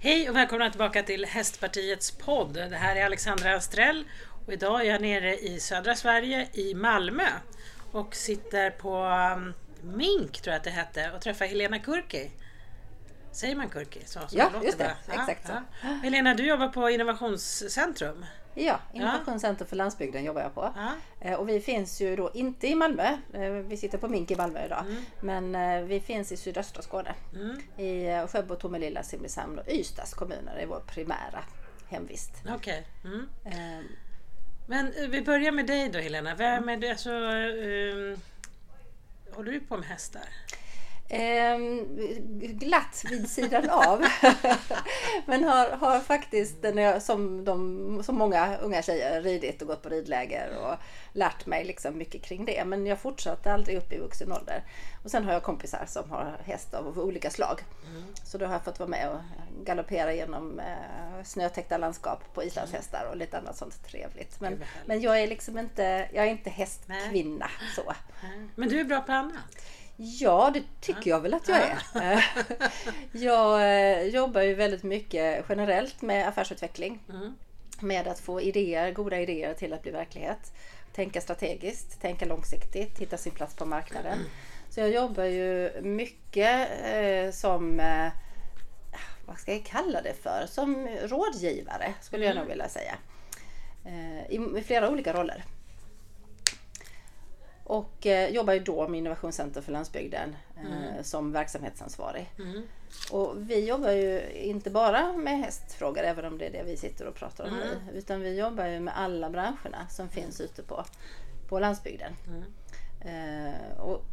Hej och välkomna tillbaka till Hästpartiets podd. Det här är Alexandra Astrell och idag är jag nere i södra Sverige i Malmö och sitter på um, Mink tror jag att det hette och träffar Helena Kurki. Säger man Kurki? Så, så Ja, just det. bra. Exakt så. Helena, du jobbar på Innovationscentrum. Ja, Innovationscenter för landsbygden jobbar jag på. Ja. Eh, Och vi finns ju då inte i Malmö. Eh, Vi sitter på Mink i Malmö idag. Mm. Men eh, vi finns i sydöstra Skåne. I eh, Sjöbo, Tomelilla, Simrishamn och Ystads kommuner. Är vår primära hemvist. Okej. Mm. Eh, Men vi börjar med dig då Helena. Vem är du? Alltså, um, håller du på med hästar? Ehm, glatt vid sidan av. Men har, har faktiskt, som, de, som många unga tjejer, ridit och gått på ridläger och lärt mig liksom mycket kring det. Men jag fortsatte aldrig upp i vuxen ålder. Och sen har jag kompisar som har häst av olika slag. Så då har jag fått vara med och galoppera genom eh, snötäckta landskap på islandshästar och lite annat sånt trevligt. Men, men jag är liksom inte, jag är inte hästkvinna så. Men du är bra på annat? Ja, det tycker jag väl att jag är. Eh, jag eh, jobbar ju väldigt mycket generellt med affärsutveckling. Med att få idéer, goda idéer till att bli verklighet. Tänka strategiskt, tänka långsiktigt, hitta sin plats på marknaden. Så jag jobbar ju mycket eh, som, eh, vad ska jag kalla det för, som rådgivare skulle jag nog vilja säga. Eh, i, I flera olika roller. Och eh, jobbar ju då med Innovationscenter för landsbygden eh, som verksamhetsansvarig. Och vi jobbar ju inte bara med hästfrågor, även om det är det vi sitter och pratar om nu. Utan vi jobbar ju med alla branscherna som finns ute på, på landsbygden. Eh, och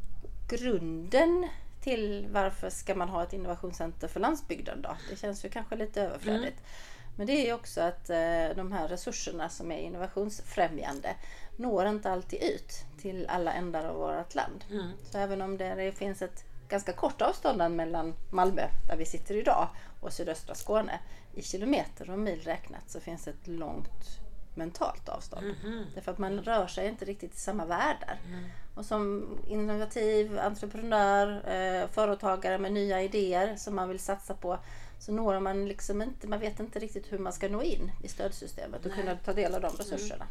grunden till varför ska man ha ett innovationscenter för landsbygden då? Det känns ju kanske lite överflödigt. Men det är ju också att eh, de här resurserna som är innovationsfrämjande når inte alltid ut till alla ändar av vårt land. Så även om det, det finns ett ganska kort avstånd mellan Malmö, där vi sitter idag, och sydöstra Skåne i kilometer och mil räknat så finns ett långt mentalt avstånd. Därför att man rör sig inte riktigt i samma världar. Och som innovativ entreprenör, eh, företagare med nya idéer som man vill satsa på så når man liksom inte, man vet inte riktigt hur man ska nå in i stödsystemet och kunna ta del av de resurserna.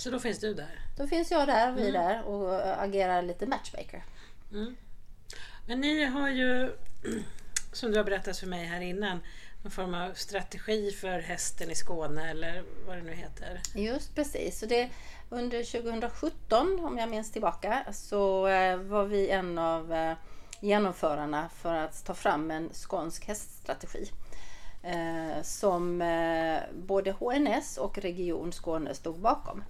Så då finns du där? Då finns jag där, vi där och eh, agerar lite matchmaker. Men ni har ju, som du har berättat för mig här innan, någon form av strategi för hästen i Skåne eller vad det nu heter. Just precis. Så det, under 2017, om jag minns tillbaka, så eh, var vi en av eh, genomförarna för att ta fram en skånsk häststrategi. Som både HNS och Region Skåne stod bakom.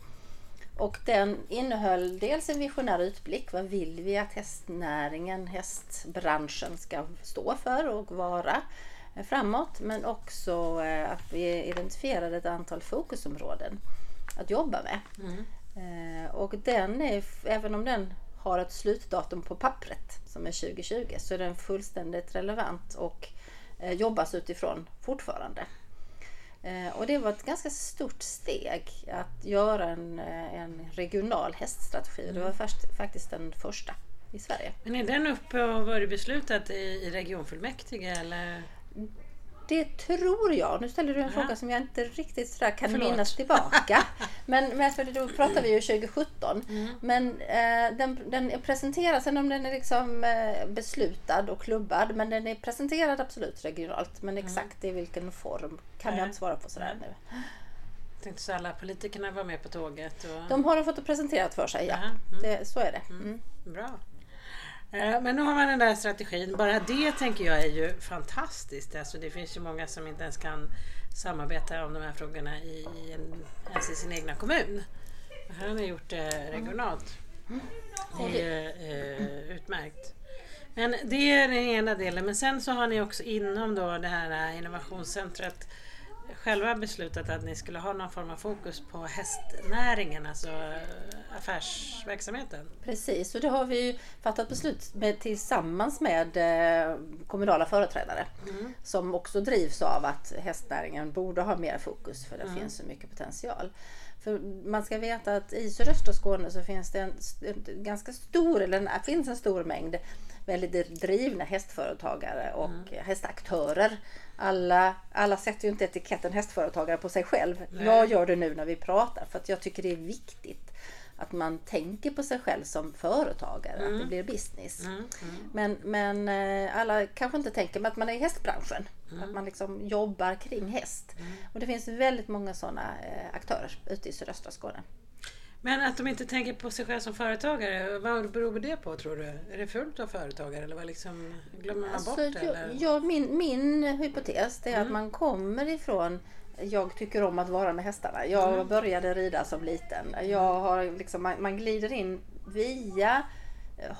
Och den innehöll dels en visionär utblick. Vad vill vi att hästnäringen, hästbranschen ska stå för och vara framåt. Men också eh, att vi identifierade ett antal fokusområden att jobba med. Eh, Och den är, även om den har ett slutdatum på pappret som är 2020 så är den fullständigt relevant och eh, jobbas utifrån fortfarande. Eh, Och det var ett ganska stort steg att göra en, eh, en regional häststrategi. Det var först, faktiskt den första i Sverige. Men är den uppe och varit beslutat i, i regionfullmäktige eller? Det tror jag. Nu ställer du en fråga som jag inte riktigt sådär kan Förlåt. minnas tillbaka. Men, men för då pratar vi ju 2017. Men eh, den, den är presenterad, sen om den är liksom eh, beslutad och klubbad. Men den är presenterad absolut regionalt. Men exakt i vilken form kan jag inte svara på sådär nu. Jag tänkte så alla politikerna var med på tåget. Och... De har fått det presenterat för sig, ja. Ja, Det, så är det. Mm. Bra. Eh, Men nu har man den där strategin. Bara det tänker jag är ju fantastiskt. Alltså det finns ju många som inte ens kan samarbeta om de här frågorna i, i en, ens i sin egna kommun. Här har ni gjort det regionalt. Det är eh, utmärkt. Men det är den ena delen. Men sen så har ni också inom då det här innovationscentret själva beslutat att ni skulle ha någon form av fokus på hästnäringen, alltså eh, affärsverksamheten. Precis, och det har vi fattat beslut med tillsammans med eh, kommunala företrädare. Som också drivs av att hästnäringen borde ha mer fokus för det finns så mycket potential. För man ska veta att i sydöstra Skåne så finns det en, en ganska stor, eller det finns en stor mängd väldigt drivna hästföretagare och mm. hästaktörer. Alla, alla sätter ju inte etiketten hästföretagare på sig själv. Nej. Jag gör det nu när vi pratar för att jag tycker det är viktigt att man tänker på sig själv som företagare, mm. att det mm. blir business. Mm. Mm. Men, men eh, alla kanske inte tänker att man är i hästbranschen. Mm. Att man liksom jobbar kring häst. Mm. Och det finns väldigt många sådana eh, aktörer ute i sydöstra Skåne. Men att de inte tänker på sig själv som företagare, vad beror det på tror du? Är det fult att vara företagare eller vad liksom, glömmer man alltså, bort det? Eller? Ja, min, min hypotes är att man kommer ifrån jag tycker om att vara med hästarna. Jag mm. började rida som liten. Jag har liksom, man, man glider in via eh,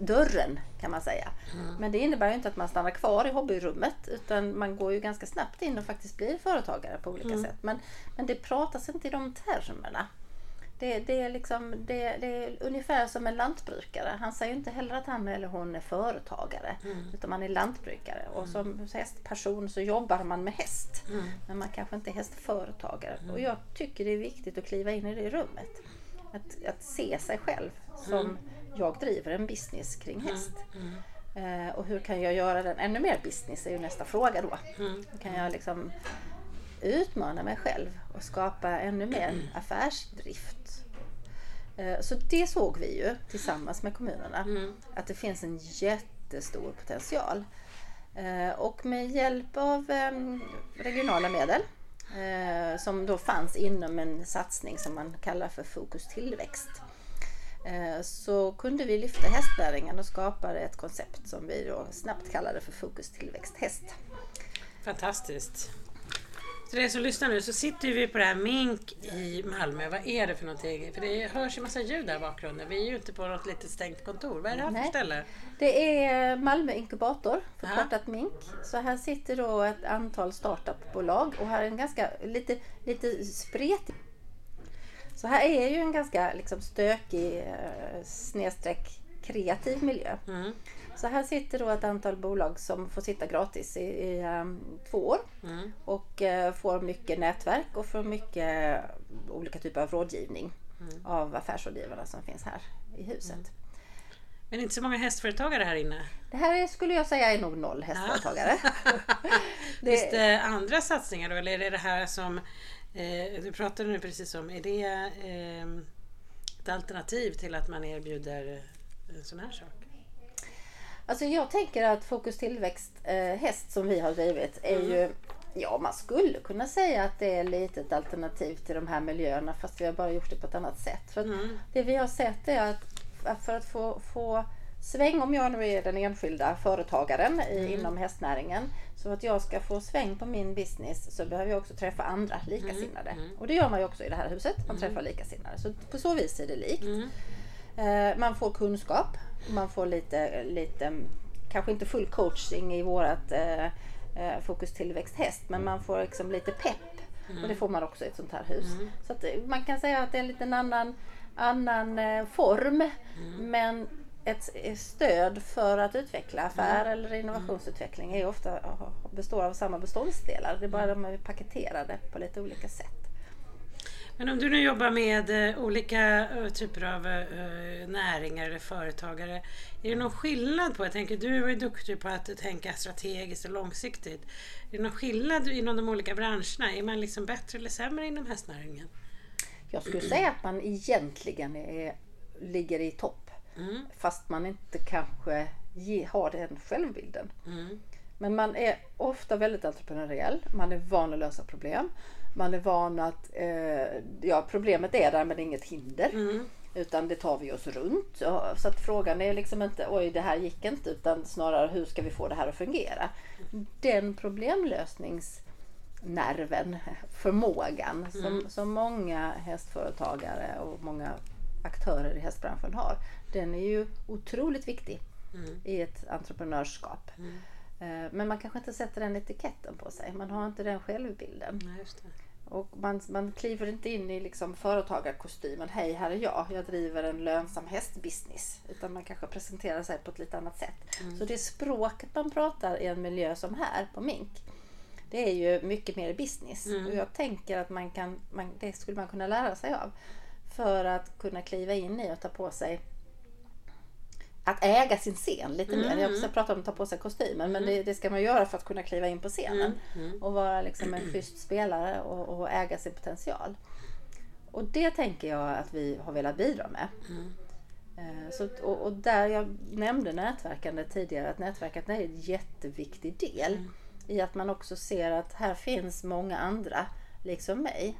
hobbydörren kan man säga. Mm. Men det innebär inte att man stannar kvar i hobbyrummet utan man går ju ganska snabbt in och faktiskt blir företagare på olika mm. sätt. Men, men det pratas inte i de termerna. Det, det, är liksom, det, det, är ungefär som en lantbrukare. Han säger inte heller att han eller hon är företagare. Mm. Utan man är lantbrukare. Och mm. som hästperson så jobbar man med häst. Mm. Men man kanske inte är hästföretagare. Mm. Och jag tycker det är viktigt att kliva in i det rummet. Att, att se sig själv som mm. Jag driver en business kring mm. häst. Eh, och hur kan jag göra den ännu mer business är ju nästa fråga då. Hur kan jag liksom utmana mig själv och skapa ännu mer affärsdrift. Eh, så det såg vi ju tillsammans med kommunerna. Mm. Att det finns en jättestor potential. Eh, och med hjälp av ehm, regionala medel som då fanns inom en satsning som man kallar för Fokus tillväxt så kunde vi lyfta hästnäringen och skapa ett koncept som vi då snabbt kallade för Fokus tillväxt häst. Fantastiskt. För er som lyssnar nu så sitter vi på det här Mink i Malmö. Vad är det för någonting? För det hörs ju massa ljud där i bakgrunden. Vi är ju inte på något litet stängt kontor. Vad är det här för ställe? Det är Malmö Inkubator, förkortat Mink. Så här sitter då ett antal startupbolag och här är en ganska lite, lite spretig så här är ju en ganska liksom, stökig eh, snedstreck kreativ miljö. Mm. Så här sitter då ett antal bolag som får sitta gratis i, i um, två år mm. och uh, får mycket nätverk och får mycket olika typer av rådgivning mm. av affärsrådgivarna som finns här i huset. Mm. Men inte så många hästföretagare här inne? Det här skulle jag säga är nog noll hästföretagare. det... Finns det andra satsningar då eller är det det här som eh, du pratade nu precis om, är det eh, ett alternativ till att man erbjuder en sån här sak? Alltså jag tänker att Fokus tillväxt eh, häst som vi har drivit är mm. ju Ja, man skulle kunna säga att det är lite ett alternativ till de här miljöerna fast vi har bara gjort det på ett annat sätt. För mm. Det vi har sett är att för att få, få sväng, om jag nu är den enskilda företagaren i, mm. inom hästnäringen, så att jag ska få sväng på min business så behöver jag också träffa andra likasinnade. Mm. mm. Och det gör man ju också i det här huset, man mm. träffar likasinnade. Så på så vis är det likt. Mm. Eh, man får kunskap, man får lite, lite kanske inte full coaching i vårat eh, eh fokus tillväxt häst, men man får liksom lite pepp. Mm. Och det får man också i ett sånt här hus. Mm. Så eh, man kan säga att det är en liten annan, annan eh, form. Mm. Men ett stöd för att utveckla affär mm. eller innovationsutveckling är ofta, består av samma beståndsdelar. Det är bara mm. de är paketerade på lite olika sätt. Men om du nu jobbar med uh, olika uh, typer av uh, näringar eller företagare. Är det någon skillnad på, jag tänker du är ju duktig på att tänka strategiskt och långsiktigt. Är det någon skillnad inom de olika branscherna? Är man liksom bättre eller sämre inom hästnäringen? Jag skulle säga att man egentligen är, ligger i topp. Mm. Fast man inte kanske ge, har den självbilden. Mm. Men man är ofta väldigt entreprenöriell. Man är van att lösa problem. Man är van att eh, ja, problemet är där men det är inget hinder. Mm. Utan det tar vi oss runt. Så att frågan är liksom inte oj det här gick inte utan snarare hur ska vi få det här att fungera. Den problemlösningsnerven, förmågan mm. som, som många hästföretagare och många aktörer i hästbranschen har. Den är ju otroligt viktig mm. i ett entreprenörskap. Mm. Eh, men man kanske inte sätter den etiketten på sig. Man har inte den självbilden. Nej, och man, man kliver inte in i liksom företagarkostymen. Hej, här är jag. Jag driver en lönsam hästbusiness. Utan man kanske presenterar sig på ett lite annat sätt. Mm. Så det språket man pratar i en miljö som här på Mink. Det är ju mycket mer business. Mm. Och jag tänker att man kan, man, det skulle man kunna lära sig av. För att kunna kliva in i och ta på sig att äga sin scen lite mer. Jag ska prata om att ta på sig kostymen men det, det, ska man göra för att kunna kliva in på scenen. Och vara liksom en schysst spelare och, och, äga sin potential. Och det tänker jag att vi har velat bidra med. Eh, så, och, och, där jag nämnde nätverkande tidigare, att nätverket är en jätteviktig del mm. i att man också ser att här finns många andra, liksom mig.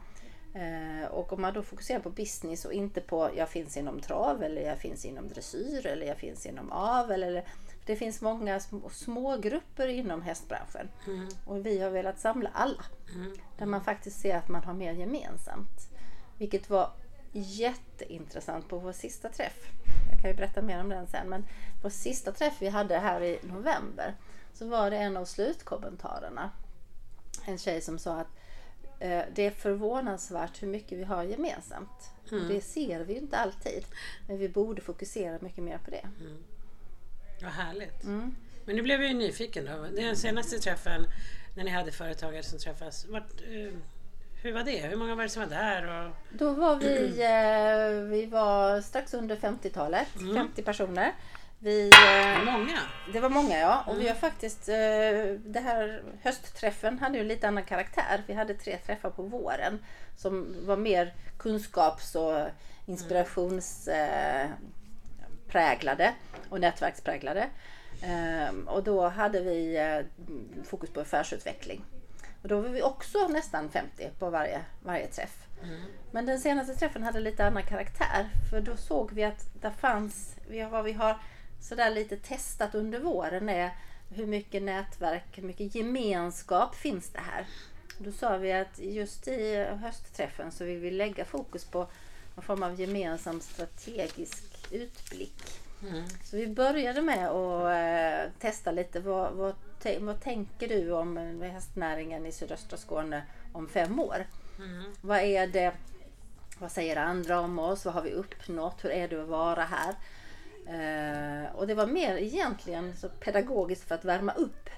Eh, och om man då fokuserar på business och inte på jag finns inom trav eller jag finns inom dressyr eller jag finns inom avel. Eller, det finns många små, grupper inom hästbranschen mm. och vi har velat samla alla. Mm. Där man faktiskt ser att man har mer gemensamt. Vilket var jätteintressant på vår sista träff. Jag kan ju berätta mer om den sen. Men vår sista träff vi hade här i november så var det en av slutkommentarerna. En tjej som sa att det är förvånansvärt hur mycket vi har gemensamt. Mm. Det ser vi inte alltid. Men vi borde fokusera mycket mer på det. Mm. Vad härligt. Mm. Men nu blev jag ju nyfiken då. Den senaste träffen när ni hade företagare som träffas. Vart, eh, hur var det? Hur många var det som var där? Och... Då var vi, eh, vi var strax under 50-talet, mm. 50 personer. Vi, eh, många? Det var många ja. Och mm. vi har faktiskt, eh, det här höstträffen hade ju lite annan karaktär. Vi hade tre träffar på våren som var mer kunskaps och inspirationspräglade och nätverkspräglade. Ehm, och då hade vi fokus på affärsutveckling. Och då var vi också nästan 50 på varje, varje träff. Mm. Men den senaste träffen hade lite annan karaktär. För då såg vi att det fanns, vad vi har sådär lite testat under våren är hur mycket nätverk, hur mycket gemenskap finns det här? Då sa vi att just i höstträffen så vill vi lägga fokus på någon form av gemensam strategisk utblick. Mm. Så vi började med att äh, testa lite vad, vad vad tänker du om hästnäringen i sydöstra Skåne om fem år? Mm. Vad är det? Vad säger andra om oss? Vad har vi uppnått? Hur är det att vara här? Eh, och det var mer egentligen så pedagogiskt för att värma upp.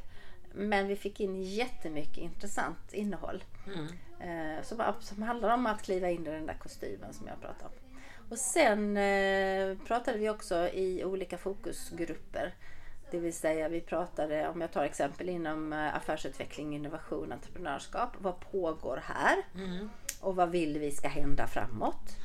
Men vi fick in jättemycket intressant innehåll. Mm. Eh, som, som handlar om att kliva in i den där kostymen som jag pratade om. Och sen eh, pratade vi också i olika fokusgrupper det vill säga vi pratade, om jag tar exempel inom affärsutveckling, innovation, entreprenörskap. Vad pågår här? Mm. Och vad vill vi ska hända framåt?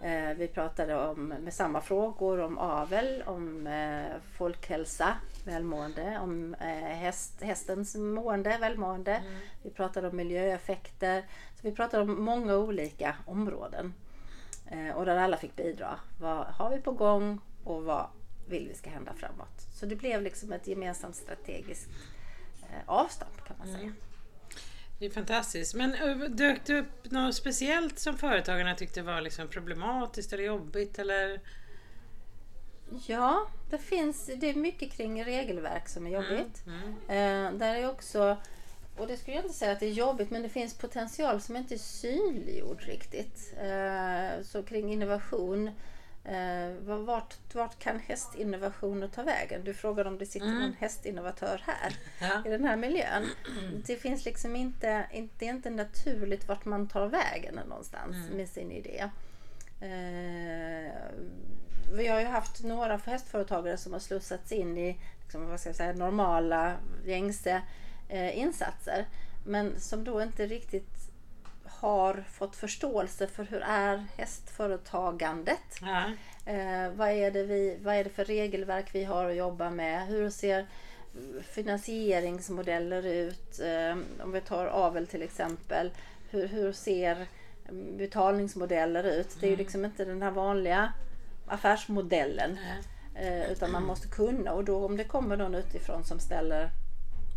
Eh, vi pratade om, med samma frågor om avel, om eh, folkhälsa, välmående, om häst, hästens mående, välmående. Mm. Vi pratade om miljöeffekter. Så vi pratade om många olika områden. och där alla fick bidra. Vad har vi på gång och vad vill vi ska hända framåt. Så det blev liksom ett gemensamt strategiskt eh, avstamp kan man säga. Mm. Det är fantastiskt. Men eh, dök det upp något speciellt som företagarna tyckte var liksom problematiskt eller jobbigt? Eller? Ja, det finns det är mycket kring regelverk som är jobbigt. Mm, mm. Eh, där är också, och det skulle jag inte säga att det är jobbigt, men det finns potential som inte är synliggjord riktigt. Eh, så kring innovation Eh, vart, vart kan hästinnovationer ta vägen? Du frågade om det sitter mm. någon hästinnovatör här ja. i den här miljön. Det finns liksom inte, är inte naturligt vart man tar vägen någonstans mm. med sin idé. Eh, vi har ju haft några hästföretagare som har slussats in i liksom, vad ska jag säga, normala, gängse eh, insatser. Men som då inte riktigt har fått förståelse för hur är hästföretagandet. Ja. Eh, vad, är det vi, vad är det för regelverk vi har att jobba med? Hur ser finansieringsmodeller ut? Eh, om vi tar avel till exempel. Hur, hur ser betalningsmodeller ut? Det är ju mm. liksom inte den här vanliga affärsmodellen. Eh, utan man måste kunna och då om det kommer någon utifrån som ställer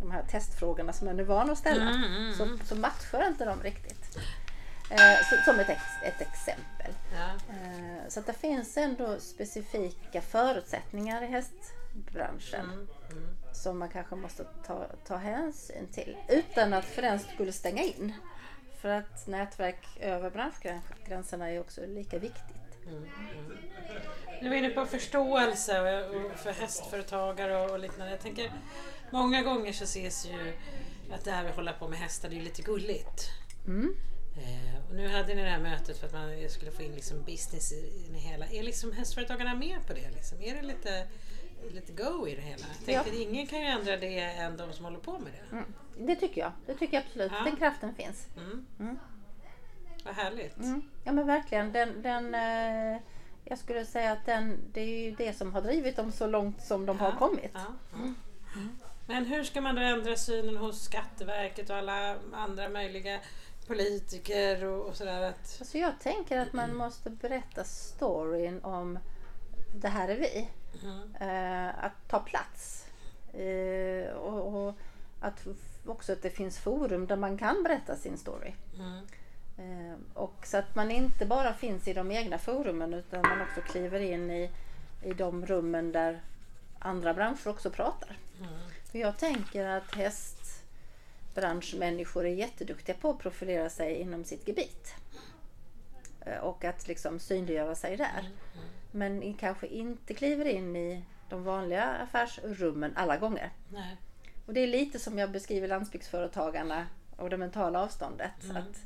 de här testfrågorna som man är van att ställa mm, mm, mm. Så, så matchar inte de riktigt. Eh, som ett, ex, ett exempel. Ja. Eh, så att det finns ändå specifika förutsättningar i hästbranschen mm, mm. som man kanske måste ta, ta hänsyn till utan att för den skulle stänga in. För att nätverk över branschgränserna är också lika viktigt. Mm, mm. Nu är inne på förståelse för hästföretagare och liknande. Jag tänker, många gånger så ses ju att det här att hålla på med hästar, det är lite gulligt. Mm. Eh, och nu hade ni det här mötet för att man skulle få in liksom business i det hela. Är liksom hästföretagarna med på det? Liksom? Är det lite lite go i det hela. Jag tänkte, ja. Ingen kan ju ändra det än de som håller på med det. Mm. Det tycker jag. Det tycker jag absolut. Ja. Den kraften finns. Mm. Mm. Vad härligt. Mm. Ja men verkligen. Den, den, eh, jag skulle säga att den, det är ju det som har drivit dem så långt som de ja. har kommit. Ja. Mm. Men hur ska man då ändra synen hos Skatteverket och alla andra möjliga politiker och, och sådär? Att... Alltså jag tänker att man måste berätta storyn om det här är vi. Mm. Eh, att ta plats. Eh, och, och, att också att det finns forum där man kan berätta sin story. Mm. Eh, och så att man inte bara finns i de egna forumen utan man också kliver in i, i de rummen där andra branscher också pratar. Mm. För jag tänker att hästbranschmänniskor är jätteduktiga på att profilera sig inom sitt gebit. Eh, och att liksom synliggöra sig där. Mm. mm. Men kanske inte kliver in i de vanliga affärsrummen alla gånger. Nej. Och det är lite som jag beskriver landsbygdsföretagarna och det mentala avståndet. Mm. Att,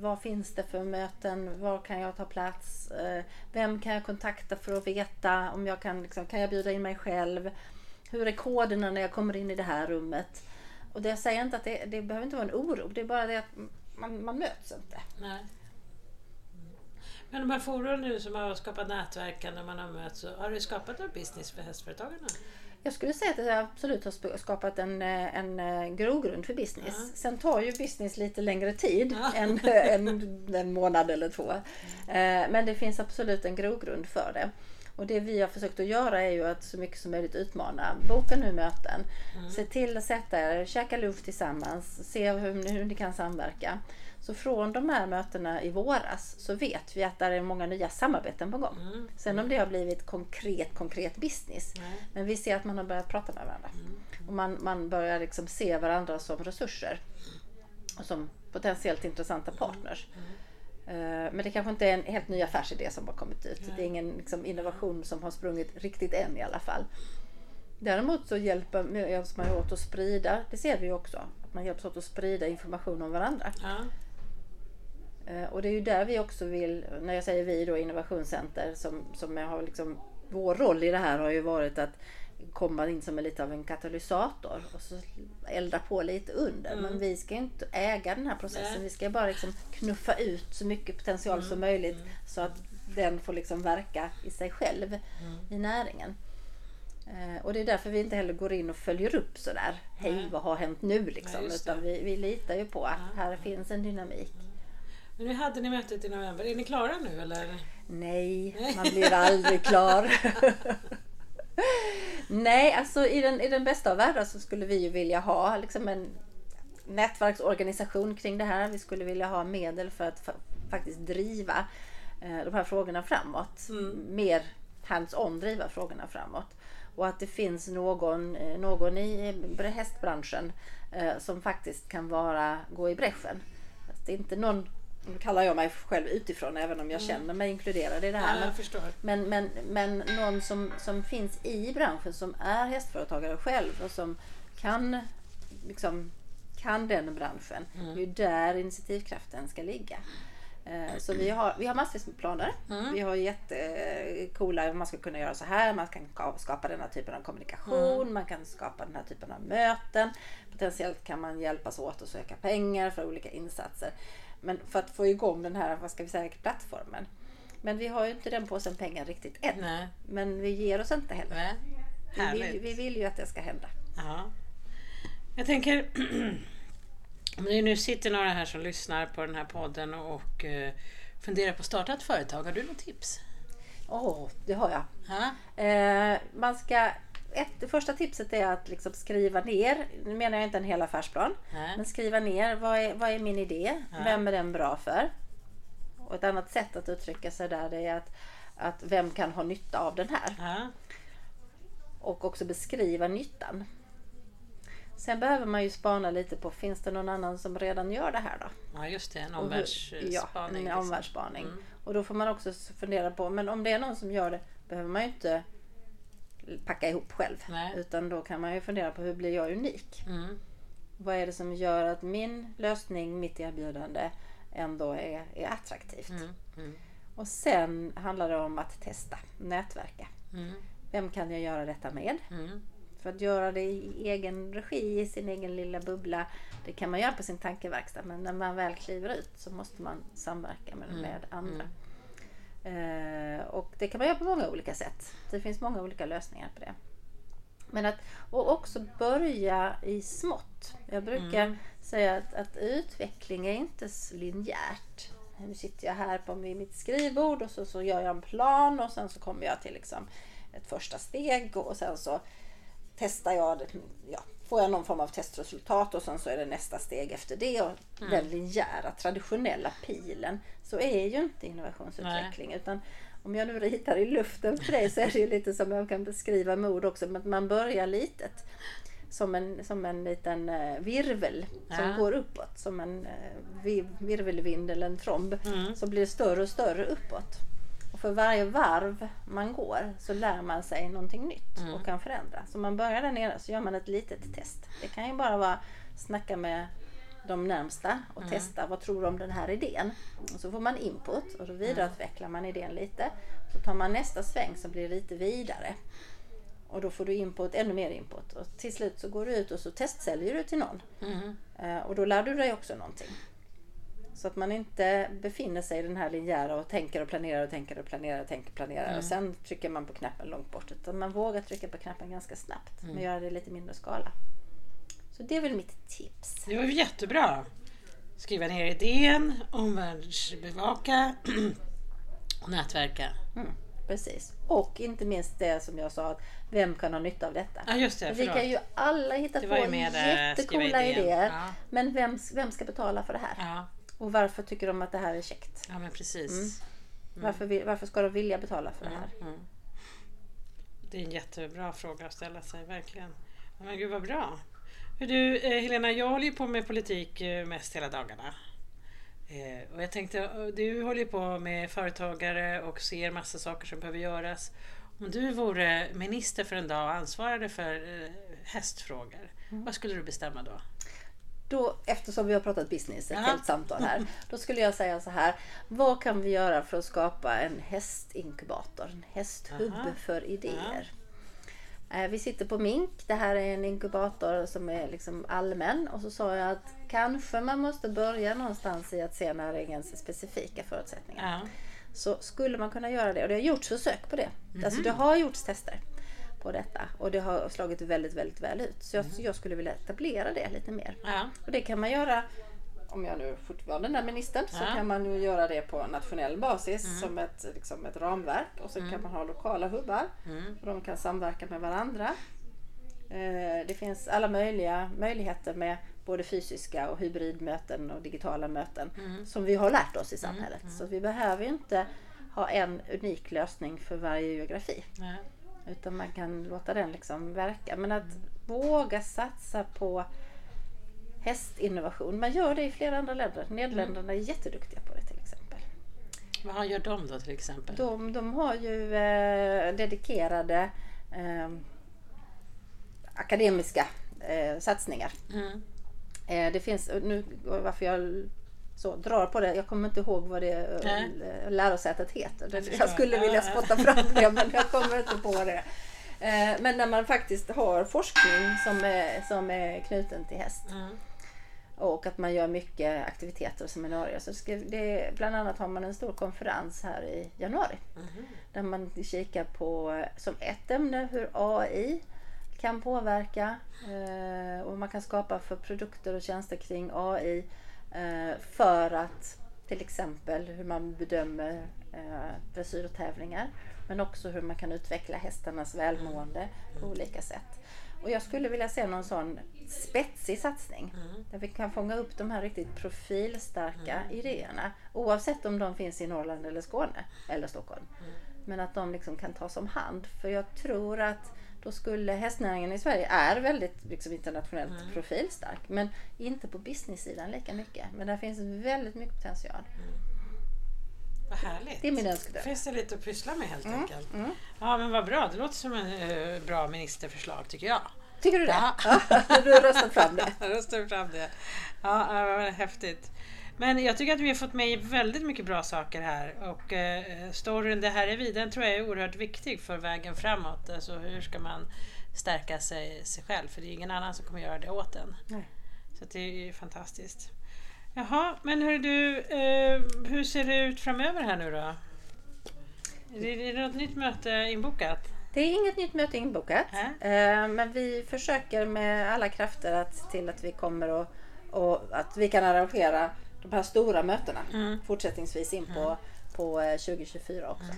vad finns det för möten? Var kan jag ta plats? Eh, vem kan jag kontakta för att veta om jag kan, liksom, kan jag bjuda in mig själv? Hur är koderna när jag kommer in i det här rummet? Och det jag säger inte att det, det behöver inte vara en oro. Det är bara det att man, man möts inte. Nej. Men de här forum nu som har skapat nätverken när man har möts, har det skapat någon business för hästföretagarna? Jag skulle säga att det absolut har skapat en, eh, en eh, grogrund för business. Ja. Sen tar ju business lite längre tid ja. än en, en månad eller två. Mm. Men det finns absolut en grogrund för det. Och det vi har försökt att göra är ju att så mycket som möjligt utmana. Boka nu möten. Mm. Se till att sätta er, käka lunch tillsammans, se hur, hur ni kan samverka. Så från de här mötena i våras så vet vi att det är många nya samarbeten på gång. Mm. Sen om det har blivit konkret, konkret business. Mm. Men vi ser att man har börjat prata med varandra. Mm. Och man, man börjar liksom se varandra som resurser. Och som potentiellt intressanta partners. Mm. Eh, men det kanske inte är en helt ny affärsidé som har kommit ut. Det är ingen liksom, innovation som har sprungit riktigt än i alla fall. Däremot så hjälper, hjälps man åt att sprida, det ser vi ju också, att man hjälps åt att sprida information om varandra. Ja. Eh, och det är ju där vi också vill, när jag säger vi då innovationscenter, som, som har liksom, vår roll i det här har ju varit att komma in som en lite av en katalysator och så elda på lite under. Mm. Men vi ska inte äga den här processen. Nej. Vi ska bara liksom knuffa ut så mycket potential mm. som möjligt mm. så att den får liksom verka i sig själv mm. i näringen. Eh, och det är därför vi inte heller går in och följer upp sådär. Hej, vad har hänt nu? Liksom. Ja, Utan vi, vi litar ju på att här finns en dynamik. Men nu hade ni mötet i november. Är ni klara nu eller? Nej, man blir aldrig klar. Nej, alltså i den, i den bästa av världar så skulle vi ju vilja ha liksom en nätverksorganisation kring det här. Vi skulle vilja ha medel för att faktiskt driva eh, de här frågorna framåt. Mm. Mer hands-on driva frågorna framåt. Och att det finns någon, eh, någon i hästbranschen eh, som faktiskt kan vara, gå i bräschen. Det är inte någon nu kallar jag mig själv utifrån även om jag mm. känner mig inkluderad i det här. Ja, men, men, men, men någon som, som finns i branschen som är hästföretagare själv och som kan, liksom, kan den branschen. Mm. Det är ju där initiativkraften ska ligga. Eh, så vi har, vi har massvis med planer. Mm. Vi har jättecoola, man ska kunna göra så här, man kan skapa den här typen av kommunikation, mm. man kan skapa den här typen av möten. Potentiellt kan man hjälpas åt att söka pengar för olika insatser. Men för att få igång den här, vad ska vi säga, plattformen. Men vi har ju inte den påsen pengar riktigt än. Nej. Men vi ger oss inte heller. Vi vill, vi vill ju att det ska hända. Ja. Jag tänker, om det nu sitter några här som lyssnar på den här podden och uh, funderar på att starta ett företag, har du något tips? Åh, oh, det har jag. Eh, man ska ett, första tipset är att liksom skriva ner, nu menar jag inte en hel affärsplan, Nej. men skriva ner vad är, vad är min idé? Ja. Vem är den bra för? Och ett annat sätt att uttrycka sig där är att, att vem kan ha nytta av den här? Ja. Och också beskriva nyttan. Sen behöver man ju spana lite på, finns det någon annan som redan gör det här då? Ja just det, en omvärldsspaning. Ja, en liksom. omvärldsspaning. Mm. Och då får man också fundera på, men om det är någon som gör det behöver man ju inte packa ihop själv. Nej. Utan då kan man ju fundera på hur blir jag unik? Mm. Vad är det som gör att min lösning, mitt erbjudande ändå är, är attraktivt? Mm. Mm. Och sen handlar det om att testa, nätverka. Mm. vem kan jag göra detta med? Mm. För att göra det i egen regi, i sin egen lilla bubbla, det kan man göra på sin tankeverkstad. Men när man väl kliver ut så måste man samverka med, Mm. med andra. Eh, och det kan man göra på många olika sätt. Det finns många olika lösningar på det. Men att, och också börja i smått. Jag brukar Mm. säga att, att utveckling är inte linjärt. Nu sitter jag här på mi- mitt skrivbord och så, så gör jag en plan och sen så kommer jag till liksom ett första steg och sen så testar jag, det- ja, får jag någon form av testresultat och sen så är det nästa steg efter det. Och Den linjära, traditionella pilen, så är ju inte innovationsutveckling. Utan om jag nu ritar i luften för dig så är det ju lite som jag kan beskriva med ord också, men man börjar litet. Som en, som en liten eh, virvel som Ja. går uppåt. Som en eh, vi- virvelvind eller en tromb. Mm. Så blir större och större uppåt. Och för varje varv man går så lär man sig någonting nytt Mm. och kan förändra. Så man börjar där nere så gör man ett litet test. Det kan ju bara vara snacka med de närmsta och Mm. testa vad tror du om den här idén. Och så får man input och så vidareutvecklar man idén lite. Så tar man nästa sväng så blir lite vidare. Och då får du input, ännu mer input. Och till slut så går du ut och så testsäljer du till någon. Mm. Eh, Och då lär du dig också någonting. Så att man inte befinner sig i den här linjära och tänker och planerar och tänker och planerar och tänker och planerar och sen trycker man på knappen långt bort. Utan man vågar trycka på knappen ganska snabbt men göra det i lite mindre skala. Så det är väl mitt tips. Det var jättebra. Skriva ner idén, omvärldsbevaka och nätverka. Mm, precis. Och inte minst det som jag sa, att vem kan ha nytta av detta? Ja just det, vi kan ju alla hitta på eh, jättecoola idén. idéer. Ja. Men vem, vem ska betala för det här? Ja, Och varför tycker de att det här är käckt? ja men precis. Mm. Varför, vill- varför ska de vilja betala för det här? Mm. Det är en jättebra fråga att ställa sig, verkligen. Men gud vad bra. Du, eh, Helena, jag håller ju på med politik eh, mest hela dagarna. Eh, Och jag tänkte, du håller ju på med företagare och ser massa saker som behöver göras. Om du vore minister för en dag och ansvarade för hästfrågor, Mm. vad skulle du bestämma då? Då, eftersom vi har pratat business ett Ja. helt samtal här, då skulle jag säga så här. Vad kan vi göra för att skapa en hästinkubator, en hästhubb Aha. för idéer? Eh, Vi sitter på Mink. Det här är en inkubator som är liksom allmän. Och så sa jag att kanske man måste börja någonstans i att se näringens specifika förutsättningar. Ja. Så skulle man kunna göra det. Och det har gjorts försök på det. Mhm. Alltså det har gjorts tester på detta. Och det har slagit väldigt, väldigt väl ut. Så jag, Mhm. jag skulle vilja etablera det lite mer. Ja. Och det kan man göra, om jag nu fortfarande är den där ministern, så Ja. Mm. kan man ju göra det på nationell basis som ett, liksom ett ramverk. Och så kan man ha lokala hubbar. Mm. Och de kan samverka med varandra. Eh, Det finns alla möjliga möjligheter med både fysiska och hybridmöten och digitala möten Mm. som vi har lärt oss i samhället. Så vi behöver ju inte ha en unik lösning för varje geografi. Ja. Utan man kan låta den liksom verka. Men att våga satsa på hästinnovation. Man gör det i flera andra länder. Nederländerna är jätteduktiga på det till exempel. Vad gör de då till exempel? De, de har ju eh, dedikerade eh, akademiska eh, satsningar. Mm. Eh, det finns, nu varför jag så drar på det, jag kommer inte ihåg vad det eh, Nej. lärosätet heter. Jag skulle vilja Ja, ja. spotta fram det men jag kommer inte på det. Eh, men när man faktiskt har forskning som är, som är knuten till häst Mm. och att man gör mycket aktiviteter och seminarier. Så det, bland annat har man en stor konferens här i januari Mhm. där man kikar på eh, som ett ämne hur AI kan påverka och man kan skapa för produkter och tjänster kring AI för att till exempel hur man bedömer eh, dressyrtävlingar men också hur man kan utveckla hästarnas välmående på olika sätt. Och jag skulle vilja se någon sån spetsig satsning Mm. där vi kan fånga upp de här riktigt profilstarka idéerna oavsett om de finns i Norrland eller Skåne eller Stockholm. Men att de liksom kan tas om hand. För jag tror att då skulle hästnäringen i Sverige är väldigt liksom, internationellt profilstark. Men inte på business-sidan lika mycket. Men där finns väldigt mycket potential. Vad härligt. Det är min önskedröm. finns det lite att pyssla med helt Mm, enkelt. mm. Ja men vad bra, det låter som en eh, bra ministerförslag tycker jag. Tycker du det? Ja. Du har röstat fram det. Jag röstar fram det. Ja, väldigt häftigt. Men jag tycker att vi har fått med väldigt mycket bra saker här och eh, storyn Det här är vi, den tror jag är oerhört viktig för vägen framåt. Alltså hur ska man stärka sig, sig själv? För det är ingen annan som kommer göra det åt en. Nej. Så det är ju fantastiskt. Jaha, men hur du, eh, hur ser det ut framöver här nu då? Är det, något nytt möte inbokat? Det är inget nytt möte inbokat. Eh, Men vi försöker med alla krafter att till att vi kommer och, och att vi kan arrangera de här stora mötena Mm. fortsättningsvis in på, på eh, 2024 också.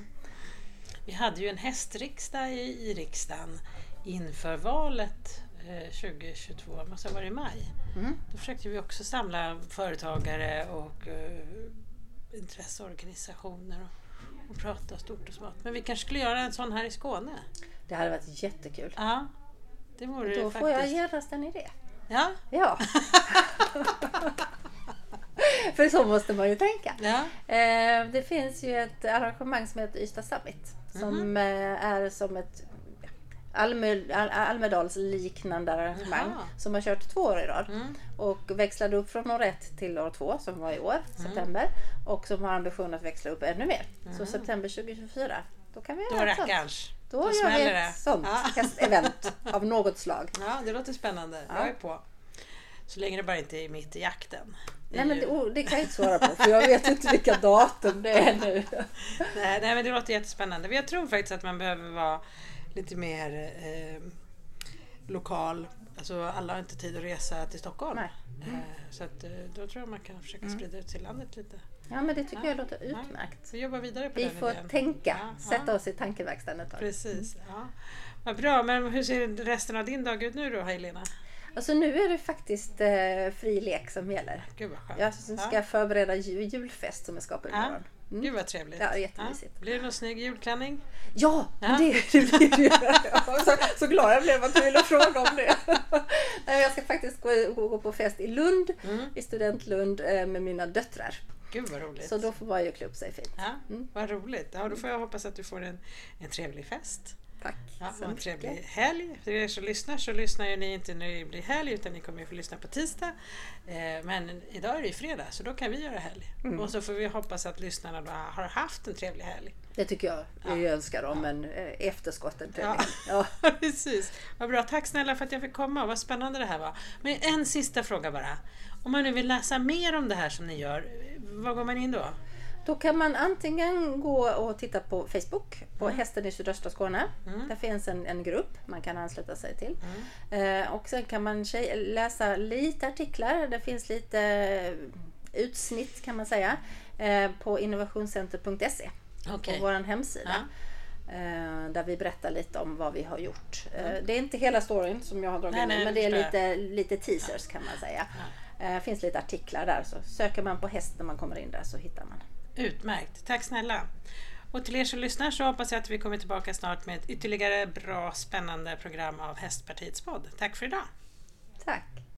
Vi hade ju en hästriksdag i, i riksdagen inför valet eh, 2022, det måste ha varit i maj. Mm. Då försökte vi också samla företagare och eh, intresseorganisationer och, och prata stort och smått. Men vi kanske skulle göra en sån här i Skåne? Det hade varit jättekul. Ja, det vore Då det får jag genast en idé. Ja, Ja. För så måste man ju tänka. ja. Eh, Det finns ju ett arrangemang som heter Ystad Summit. Som Mhm. eh, är som ett Alme- Al- Almedalsliknande arrangemang. Jaha. Som har kört två år i rad. Mm. Och växlade upp från år ett till år två som var i år, september. Och som har ambition att växla upp ännu mer. Så september 2024. Då kan vi Då göra ett sånt. Då, Då gör vi ett det. sånt Ja. hästevent av något slag. Ja, det låter spännande. Jag är på. Så länge det bara inte är mitt i jakten. Nej men det, oh, det kan jag inte svara på för jag vet inte vilka datum det är nu. Nej, nej men det låter jättespännande. Jag tror faktiskt att man behöver vara lite mer eh, lokal. Alltså alla har inte tid att resa till Stockholm. Nej. Eh, så att, eh, då tror jag man kan försöka sprida ut till landet lite. Ja men det tycker Ja. jag låter utmärkt. Vi jobbar vidare på Vi den får idén. tänka, Ja, sätta ja. oss i tankeverkstan ett tag. Precis. Ja. Vad bra, men hur ser resten av din dag ut nu då Helena? Alltså nu är det faktiskt eh, fri lek som gäller. Gud vad skönt. Jag ska ja. förbereda ju- julfest som jag ska på Ja. imorgon. Mm. Gud vad trevligt. Ja, jättemysigt. Blir det någon snygg julklänning? Ja, Ja. Det, det blir det så, så glad jag blev att du ville fråga om det. Nej, Jag ska faktiskt gå, gå, gå på fest i Lund, Mm. i Studentlund eh, med mina döttrar. Gud vad roligt. Så då får man ju klä upp sig fint. Ja, Mm. Vad roligt. Ja, då får jag hoppas att du får en, en trevlig fest. Tack Ja, så en mycket. trevlig helg. För er som lyssnar så lyssnar ju ni inte när det blir helg utan ni kommer ju få lyssna på tisdag. Eh, men idag är det ju fredag så då kan vi göra helg. Mm. Och så får vi hoppas att lyssnarna har haft en trevlig helg. Det tycker jag. Jag önskar dem en eh, efterskotten till Ja. ja. Precis. Vad bra. Tack snälla för att jag fick komma. Vad spännande det här var. Men en sista fråga bara. Om man nu vill läsa mer om det här som ni gör, var går man in då? Då kan man antingen gå och titta på Facebook på Mm. Hästen i sydöstra Skåne. Där finns en, en grupp man kan ansluta sig till. Mm. Eh, och sen kan man läsa lite artiklar. Det finns lite eh, utsnitt kan man säga eh, på innovationscenter.se Okej. på vår hemsida. Eh, där vi berättar lite om vad vi har gjort. Eh, det är inte hela storyn som jag har dragit Nej, nej, men det är lite, lite teasers kan man säga. Det finns lite artiklar där så söker man på häst när man kommer in där så hittar man. Utmärkt. Tack snälla. Och till er som lyssnar så hoppas jag att vi kommer tillbaka snart med ett ytterligare bra spännande program av Hästpartiets podd. Tack för idag. Tack!